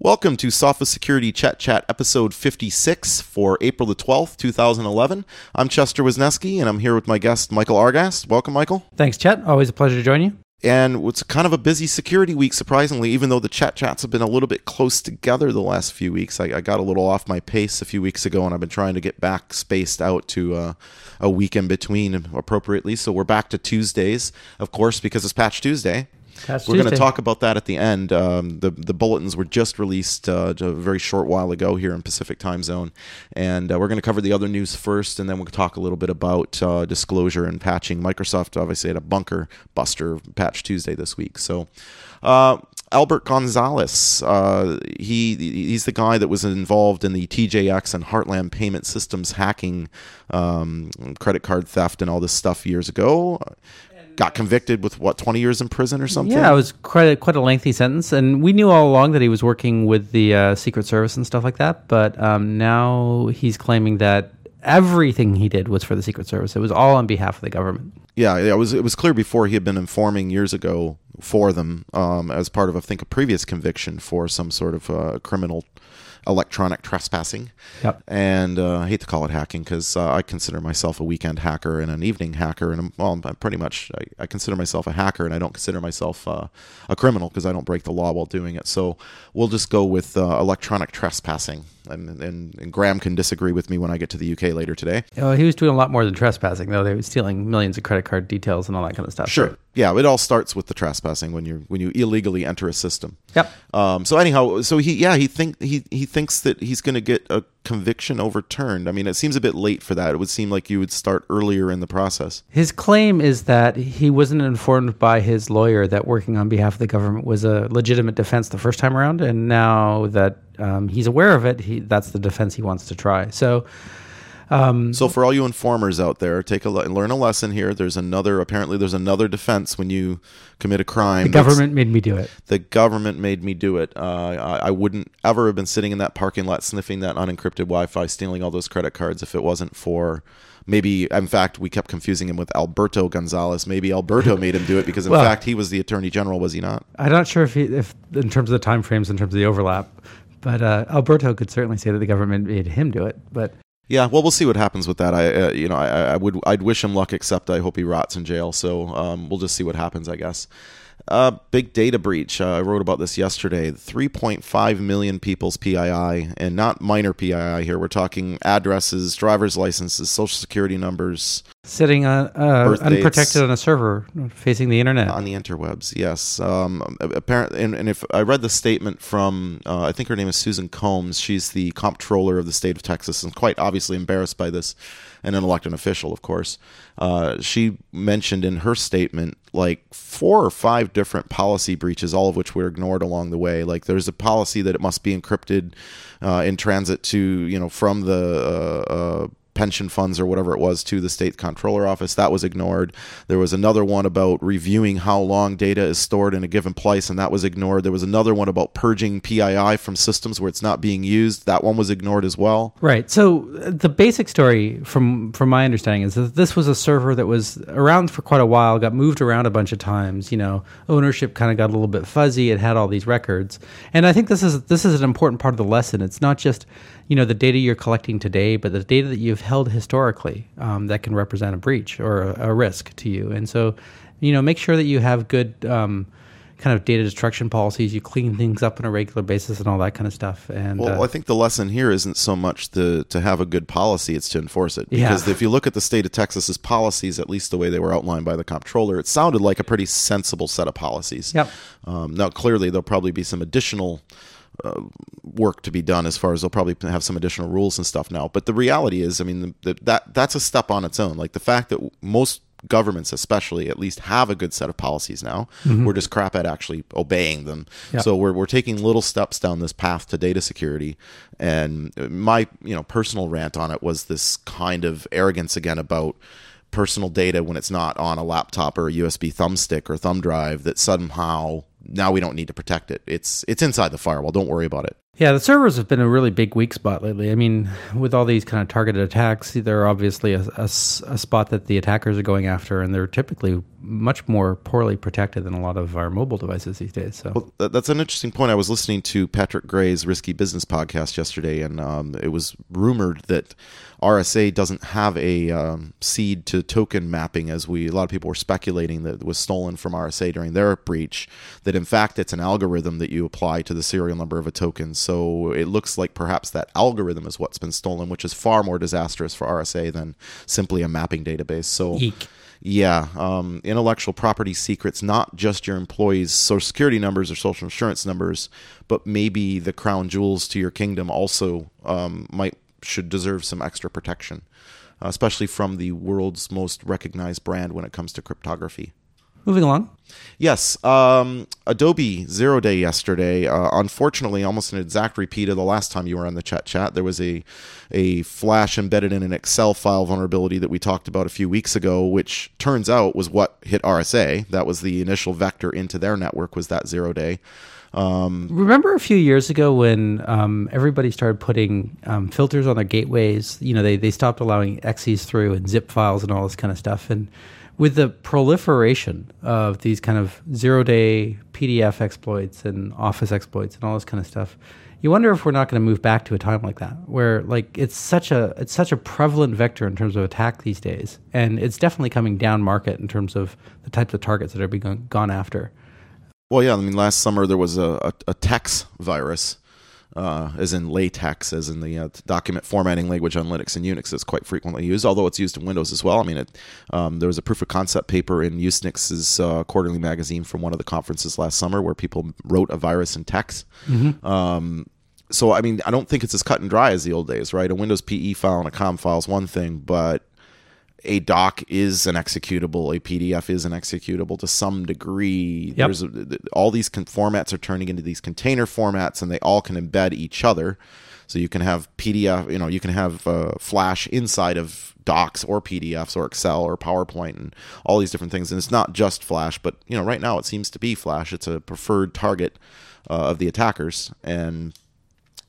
Welcome to Sophos Security Chet Chat episode 56 for April the 12th, 2011. I'm Chester Wisniewski and I'm here with my guest Michael Argast. Welcome, Michael. Thanks, Chet. Always a pleasure to join you. And it's kind of a busy security week, surprisingly, even though the chat chats have been a little bit close together the last few weeks. I, I got a little off my pace a few weeks ago, and I've been trying to get back spaced out to uh, a week in between appropriately. So we're back to Tuesdays, of course, because it's Patch Tuesday. Patch We're going to talk about that at the end. Um, the the bulletins were just released uh, a very short while ago here in Pacific Time Zone, and uh, we're going to cover the other news first, and then we'll talk a little bit about uh, disclosure and patching. Microsoft obviously had a bunker buster patch Tuesday this week, so. Uh, Albert Gonzalez, uh, he he's the guy that was involved in the TJX and Heartland Payment Systems hacking, um, credit card theft, and all this stuff years ago. Got convicted with what twenty years in prison or something. Yeah, it was quite a, quite a lengthy sentence, and we knew all along that he was working with the uh, Secret Service and stuff like that. But um, now he's claiming that everything he did was for the Secret Service. It was all on behalf of the government. Yeah, yeah, it was it was clear before he had been informing years ago for them um, as part of I think a previous conviction for some sort of uh, criminal electronic trespassing. Yep. And uh, I hate to call it hacking because uh, I consider myself a weekend hacker and an evening hacker, and I'm, well, I'm pretty much I, I consider myself a hacker, and I don't consider myself uh, a criminal because I don't break the law while doing it. So we'll just go with uh, electronic trespassing, and, and and Graham can disagree with me when I get to the UK later today. Uh, he was doing a lot more than trespassing, though. They were stealing millions of credit card details and all that kind of stuff. Sure. Yeah, it all starts with the trespassing when you when you illegally enter a system. Yep. Um, so anyhow, so he yeah he think he he thinks that he's going to get a conviction overturned. I mean, it seems a bit late for that. It would seem like you would start earlier in the process. His claim is that he wasn't informed by his lawyer that working on behalf of the government was a legitimate defense the first time around, and now that um, he's aware of it, he, that's the defense he wants to try. So, So for all you informers out there, take a le- learn a lesson here. There's another apparently there's another defense when you commit a crime. the government made me do it. the government made me do it. Uh, I, I wouldn't ever have been sitting in that parking lot sniffing that unencrypted Wi-Fi, stealing all those credit cards if it wasn't for maybe. In fact, we kept confusing him with Alberto Gonzalez. Maybe Alberto made him do it because, in Well- fact, he was the attorney general, was he not? I'm not sure if, he, if in terms of the time frames, in terms of the overlap, but uh, Alberto could certainly say that the government made him do it. But Yeah, well, we'll see what happens with that. I, uh, you know, I, I would, I'd wish him luck, except I hope he rots in jail. So um, we'll just see what happens, I guess. Uh, big data breach. Uh, I wrote about this yesterday. 3.5 million people's PII, and not minor PII here. We're talking addresses, driver's licenses, social security numbers sitting on, uh, unprotected on a server facing the internet. on the interwebs. Yes. Um, apparently, and, and if I read the statement from, uh, I think her name is Susan Combs. She's the comptroller of the state of Texas, and quite obviously embarrassed by this, and an elected official, of course. Uh, she mentioned in her statement like four or five different policy breaches, all of which were ignored along the way. Like there's a policy that it must be encrypted uh, in transit to, you know, from the uh, uh, pension funds or whatever it was to the state controller office. That was ignored. There was another one about reviewing how long data is stored in a given place, and that was ignored. There was another one about purging PII from systems where it's not being used. That one was ignored as well. Right. So uh, the basic story, from from my understanding, is that this was a server that was around for quite a while, got moved around a bunch of times. You know, ownership kind of got a little bit fuzzy. It had all these records, and I think this is this is an important part of the lesson. It's not just you know the data you're collecting today, but the data that you've held historically um, that can represent a breach or a, a risk to you. And so, you know, make sure that you have good. Um, kind of data destruction policies you clean things up on a regular basis and all that kind of stuff and Well, uh, I think the lesson here isn't so much the to have a good policy; it's to enforce it. Yeah. Because if you look at the state of Texas's policies, at least the way they were outlined by the comptroller, it sounded like a pretty sensible set of policies. Yep. Um, now, clearly, there'll probably be some additional uh, work to be done as far as they'll probably have some additional rules and stuff now. But the reality is, I mean, the, the, that that's a step on its own. Like the fact that most governments especially at least have a good set of policies now we're just crap at actually obeying them Yeah. so we're, we're taking little steps down this path to data security and my you know personal rant on it was this kind of arrogance again about personal data when it's not on a laptop or a USB thumbstick or thumb drive that somehow now we don't need to protect it. It's it's inside the firewall. Don't worry about it. Yeah, the servers have been a really big weak spot lately. I mean, with all these kind of targeted attacks, they're obviously a, a, a, spot that the attackers are going after, and they're typically much more poorly protected than a lot of our mobile devices these days. So well, that's an interesting point. I was listening to Patrick Gray's Risky Business podcast yesterday, and um, it was rumored that RSA doesn't have a um, seed to token mapping, as we a lot of people were speculating that was stolen from RSA during their breach. That in fact it's an algorithm that you apply to the serial number of a token. So it looks like perhaps that algorithm is what's been stolen, which is far more disastrous for RSA than simply a mapping database. So. Eek. Yeah, um, intellectual property secrets, not just your employees' social security numbers or social insurance numbers, but maybe the crown jewels to your kingdom also um, might should deserve some extra protection, especially from the world's most recognized brand when it comes to cryptography. Moving along. Yes, um, Adobe Zero Day yesterday. Uh, unfortunately, almost an exact repeat of the last time you were on the chat chat. There was a a flash embedded in an Excel file vulnerability that we talked about a few weeks ago, which turns out was what hit RSA. That was the initial vector into their network. Was that Zero Day? Um, Remember a few years ago when um, everybody started putting um, filters on their gateways? You know, they, they stopped allowing exes through and zip files and all this kind of stuff. And with the proliferation of these kind of zero day PDF exploits and Office exploits and all this kind of stuff, you wonder if we're not going to move back to a time like that, where like it's such a it's such a prevalent vector in terms of attack these days, and it's definitely coming down market in terms of the types of targets that are being gone after. Well, yeah. I mean, last summer there was a, a, a TeX virus, uh, as in LaTeX, as in the uh, document formatting language on Linux and Unix that's quite frequently used, although it's used in Windows as well. I mean, it, um, there was a proof of concept paper in Usenix's uh, quarterly magazine from one of the conferences last summer where people wrote a virus in TeX. Mm-hmm. Um, so, I mean, I don't think it's as cut and dry as the old days, right? A Windows PE file and a COM file is one thing, but a doc is an executable, a PDF is an executable to some degree. Yep. There's a, all these con- formats are turning into these container formats, and they all can embed each other. So you can have PDF, you know, you can have uh, Flash inside of docs or PDFs or Excel or PowerPoint and all these different things. And it's not just Flash, but you know, right now it seems to be Flash. It's a preferred target uh, of the attackers, and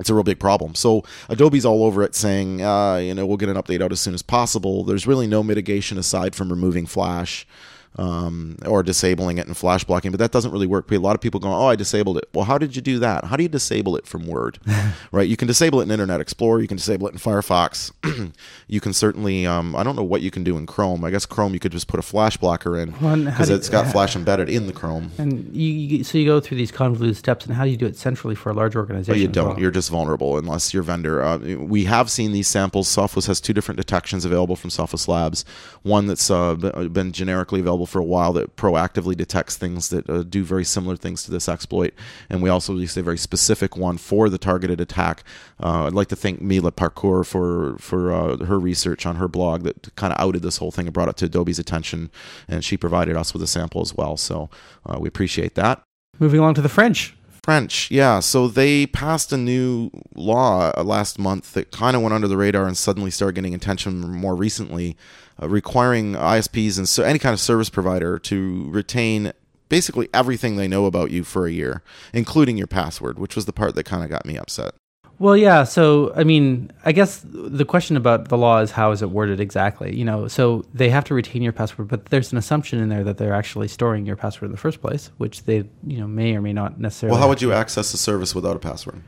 it's a real big problem. So Adobe's all over it saying, uh, you know, we'll get an update out as soon as possible. There's really no mitigation aside from removing Flash um, or disabling it and flash blocking, but that doesn't really work. A lot of people go, "Oh, I disabled it." Well, how did you do that? How do you disable it from Word? right? You can disable it in Internet Explorer. You can disable it in Firefox. you can certainly. Um, I don't know what you can do in Chrome. I guess Chrome you could just put a flash blocker in because it's got Flash embedded in the Chrome. And you, you, so you go through these convoluted steps, and how do you do it centrally for a large organization? You don't. Well? You're just vulnerable unless your vendor. Uh, we have seen these samples. Sophos has two different detections available from Sophos Labs. One that's uh, been generically available for a while that proactively detects things that uh, do very similar things to this exploit. And we also released a very specific one for the targeted attack. Uh, I'd like to thank Mila Parkour for for uh, her research on her blog that kind of outed this whole thing and brought it to Adobe's attention. And she provided us with a sample as well. So uh, we appreciate that. Moving on to the French. French, yeah. So they passed a new law uh, last month that kind of went under the radar and suddenly started getting attention more recently, uh, requiring ISPs and so any kind of service provider to retain basically everything they know about you for a year, including your password, which was the part that kind of got me upset. Well, yeah. So, I mean, I guess the question about the law is how is it worded exactly? You know, so they have to retain your password, but there's an assumption in there that they're actually storing your password in the first place, which they, you know, may or may not necessarily. Well, how would you access the service without a password?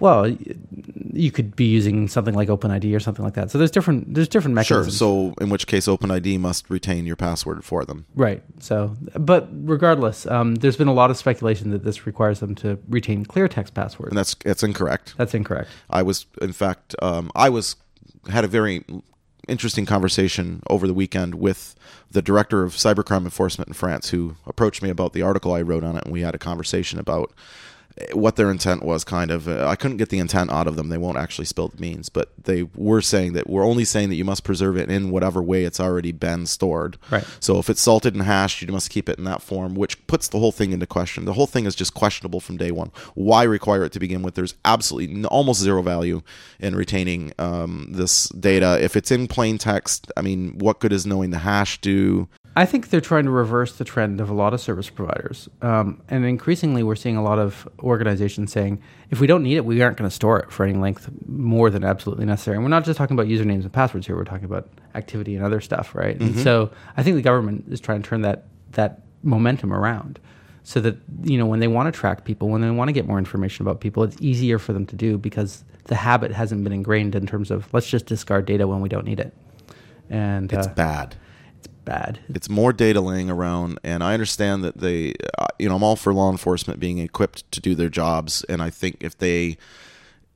Well, you could be using something like OpenID or something like that. So there's different there's different mechanisms. Sure. So in which case, OpenID must retain your password for them. Right. So, but regardless, um, there's been a lot of speculation that this requires them to retain clear text passwords. And that's that's incorrect. That's incorrect. I was, in fact, um, I was had a very interesting conversation over the weekend with the director of cybercrime enforcement in France, who approached me about the article I wrote on it, and we had a conversation about what their intent was kind of. Uh, i couldn't get the intent out of them. They won't actually spill the beans. But they were saying that we're only saying that you must preserve it in whatever way it's already been stored. Right. So if it's salted and hashed you must keep it in that form which puts the whole thing into question. The whole thing is just questionable from day one. Why require it to begin with? There's absolutely almost zero value in retaining um, this data. If it's in plain text i mean what good is knowing the hash do I think they're trying to reverse the trend of a lot of service providers. Um, and increasingly, we're seeing a lot of organizations saying, if we don't need it, we aren't going to store it for any length more than absolutely necessary. And we're not just talking about usernames and passwords here, we're talking about activity and other stuff, right? Mm-hmm. And so I think the government is trying to turn that, that momentum around so that, you know, when they want to track people, when they want to get more information about people, it's easier for them to do because the habit hasn't been ingrained in terms of let's just discard data when we don't need it. And it's uh, bad bad. It's more data laying around, and I understand that they, uh, you know, I'm all for law enforcement being equipped to do their jobs, and I think if they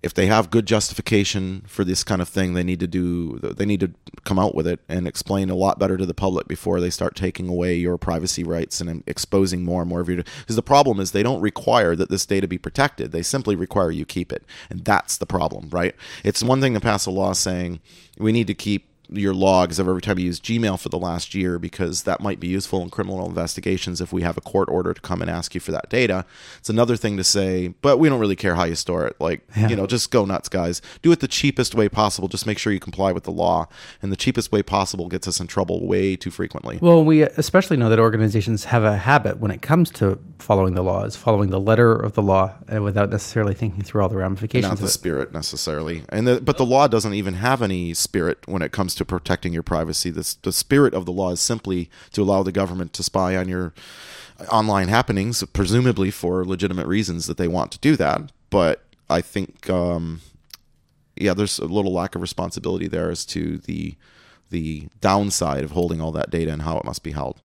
if they have good justification for this kind of thing, they need to do they need to come out with it and explain a lot better to the public before they start taking away your privacy rights and exposing more and more of your. Because the problem is they don't require that this data be protected; they simply require you keep it, and that's the problem, right? It's one thing to pass a law saying we need to keep your logs of every time you use Gmail for the last year because that might be useful in criminal investigations if we have a court order to come and ask you for that data. It's another thing to say, but we don't really care how you store it. Like, yeah. you know, just go nuts, guys. Do it the cheapest way possible. Just make sure you comply with the law. And the cheapest way possible gets us in trouble way too frequently. Well, we especially know that organizations have a habit when it comes to following the laws, following the letter of the law, and uh, without necessarily thinking through all the ramifications. Not the spirit necessarily, and the, but the law doesn't even have any spirit when it comes to protecting your privacy. The, the spirit of the law is simply to allow the government to spy on your online happenings, presumably for legitimate reasons that they want to do that. But I think, um, yeah, there's a little lack of responsibility there as to the the downside of holding all that data and how it must be held.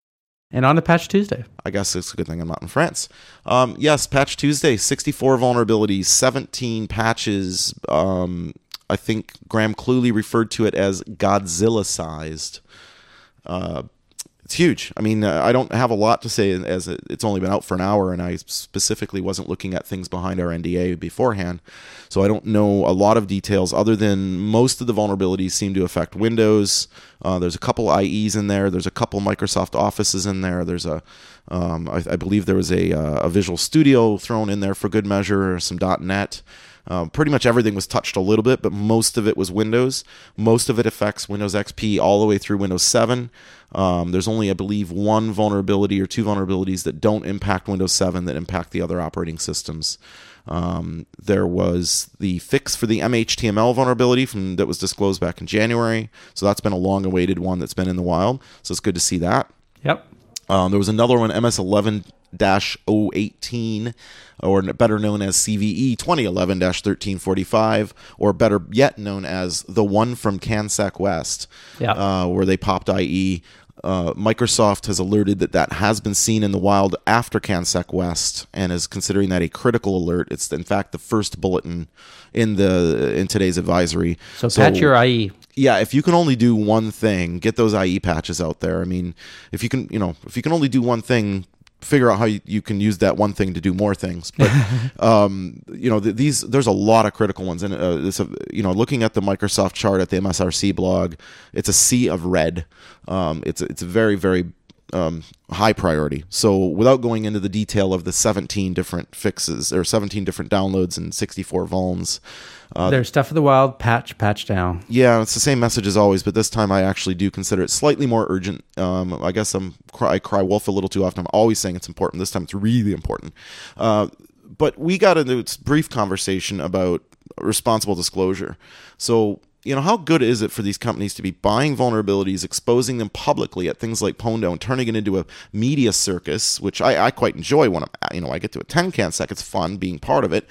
And on to Patch Tuesday. I guess it's a good thing I'm not in France. Um, yes, Patch Tuesday, 64 vulnerabilities, 17 patches. Um, I think Graham Cluley referred to it as Godzilla sized. Uh, it's huge. I mean, uh, I don't have a lot to say as it's only been out for an hour, and I specifically wasn't looking at things behind our NDA beforehand, so I don't know a lot of details other than most of the vulnerabilities seem to affect Windows. Uh, there's a couple IEs in there. There's a couple Microsoft Offices in there. There's a, um, I, I, believe there was a, uh, a Visual Studio thrown in there for good measure, some .NET. Um, pretty much everything was touched a little bit, but most of it was Windows. Most of it affects Windows XP all the way through Windows 7. Um, there's only, I believe, one vulnerability or two vulnerabilities that don't impact Windows 7 that impact the other operating systems. Um, there was the fix for the MHTML vulnerability from that was disclosed back in January. So that's been a long-awaited one that's been in the wild. So it's good to see that. Yep. Um, there was another one, MS11 018, or better known as CVE 2011 1345, or better yet known as the one from CanSec West, yeah. uh, where they popped IE. Uh, Microsoft has alerted that that has been seen in the wild after CanSec West and is considering that a critical alert. It's in fact the first bulletin in the in today's advisory. So, so patch your IE. Yeah, if you can only do one thing, get those IE patches out there. I mean, if you can, you know, if you can only do one thing, figure out how you, you, can use that one thing to do more things. But um, you know, th- these there's a lot of critical ones, and uh, this, uh, you know, looking at the Microsoft chart at the MSRC blog, it's a sea of red. Um, it's it's a very very um, high priority. So without going into the detail of the 17 different fixes or 17 different downloads and 64 vulns, uh, There's stuff of the wild, patch, patch down. Yeah, it's the same message as always, but this time I actually do consider it slightly more urgent. Um, I guess I'm I cry wolf a little too often. I'm always saying it's important. This time it's really important. Uh, but we got into a brief conversation about responsible disclosure. So you know, how good is it for these companies to be buying vulnerabilities, exposing them publicly at things like Pwn2Own, and turning it into a media circus, which I, I quite enjoy when I'm, you know, I get to attend CanSec. It's fun being part of it.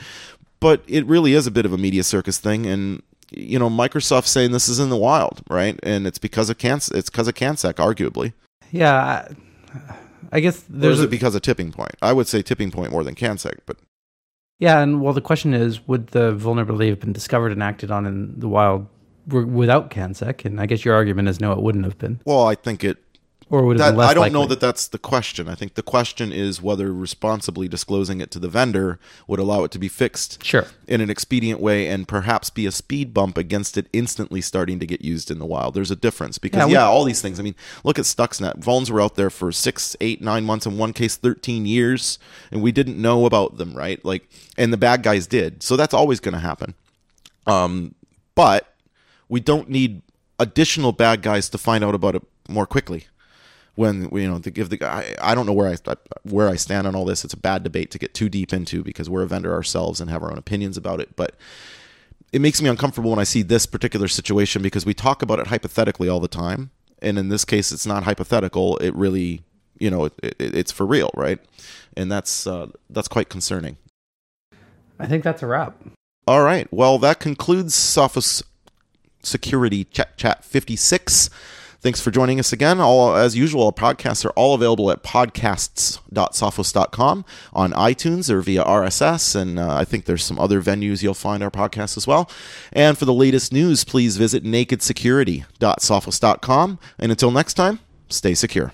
But it really is a bit of a media circus thing and you know Microsoft saying this is in the wild right? And it's because of can it's because of cansec arguably. Yeah i, I guess there's or is it because of TippingPoint? I would say TippingPoint more than cansec but yeah and well the question is would the vulnerability have been discovered and acted on in the wild without cansec and i guess your argument is no it wouldn't have been well i think it or would that, I don't likely? know that that's the question. I think the question is whether responsibly disclosing it to the vendor would allow it to be fixed sure. in an expedient way and perhaps be a speed bump against it instantly starting to get used in the wild. There's a difference because yeah, we, yeah all these things. I mean, look at Stuxnet. Vulns were out there for six, eight, nine months. In one case, thirteen years, and we didn't know about them, right? Like, and the bad guys did. So that's always going to happen. Um, but we don't need additional bad guys to find out about it more quickly when you know to give the guy I don't know where I where I stand on all this. It's a bad debate to get too deep into because we're a vendor ourselves and have our own opinions about it. But it makes me uncomfortable when I see this particular situation because we talk about it hypothetically all the time, and in this case, it's not hypothetical. It really you know it, it, it's for real, right? And that's uh, that's quite concerning. I think that's a wrap. All right. Well, that concludes Sophos Security Chet Chat 56. Thanks for joining us again. All as usual, our podcasts are all available at podcasts.sophos.com on iTunes or via RSS, and uh, I think there's some other venues you'll find our podcast as well. And for the latest news, please visit nakedsecurity.sophos.com. And until next time, stay secure.